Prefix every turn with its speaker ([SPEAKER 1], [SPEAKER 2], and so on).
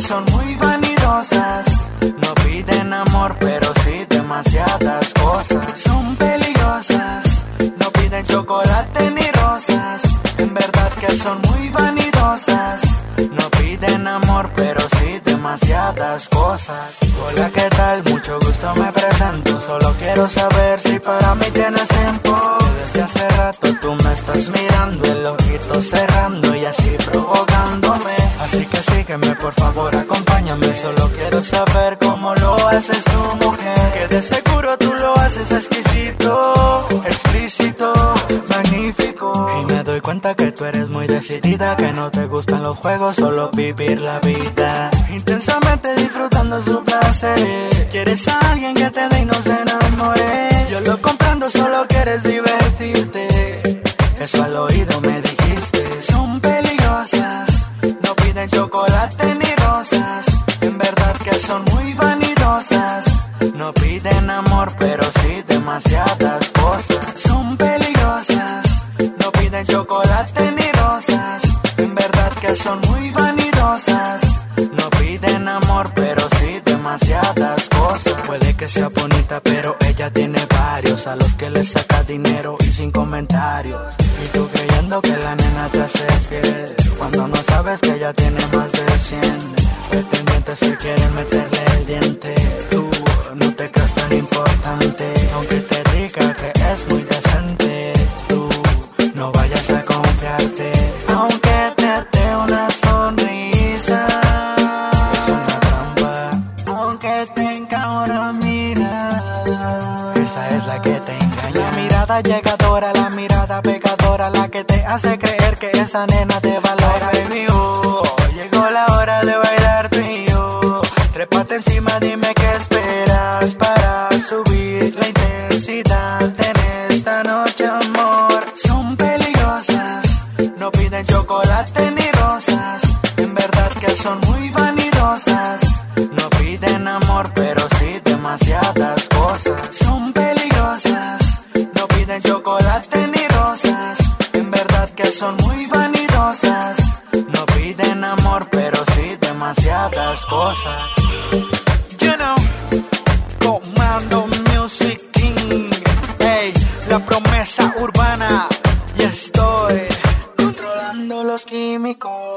[SPEAKER 1] son muy vanidosas. No piden amor, pero sí demasiadas cosas. Son peligrosas, no piden chocolate ni rosas. En verdad que son muy vanidosas. No piden amor, pero sí demasiadas cosas. Hola, ¿qué tal? Mucho gusto me presento. Solo quiero saber si para mí tienes tiempo. Desde hace rato tú me estás mirando, el ojito cerrando y así provocando que sígueme, por favor, acompáñame. Solo quiero saber cómo lo haces tu mujer. Que de seguro tú lo haces exquisito, explícito, magnífico. Y me doy cuenta que tú eres muy decidida, que no te gustan los juegos, solo vivir la vida. Intensamente disfrutando su placer. Quieres a alguien que te dé y no enamore. Yo lo comprendo, solo quieres divertirte. Eso al oído me dijiste. Son demasiadas cosas. Son peligrosas, no piden chocolate ni rosas. En verdad que son muy vanidosas. No piden amor, pero sí demasiadas cosas. Puede que sea bonita, pero ella tiene varios a los que le saca dinero y sin comentarios. Y tú creyendo que la nena te hace fiel, cuando no sabes que ella tiene más de 100 pretendientes que quieren meterle el diente. Esa es la que te engaña. La mirada llegadora, la mirada pecadora, la que te hace creer que esa nena te valora. Baby, oh, llegó la hora de bailar tú y yo. Trépate encima, dime qué esperas para subir la intensidad en esta noche, amor. Son peligrosas, no piden chocolate ni rosas. En verdad que son muy vanidosas. No piden amor, pero sí demasiadas cosas. Son chocolate ni rosas. En verdad que son muy vanidosas. No piden amor, pero sí demasiadas cosas. You know, Comando Music King. Hey, la promesa urbana. Y estoy controlando los químicos.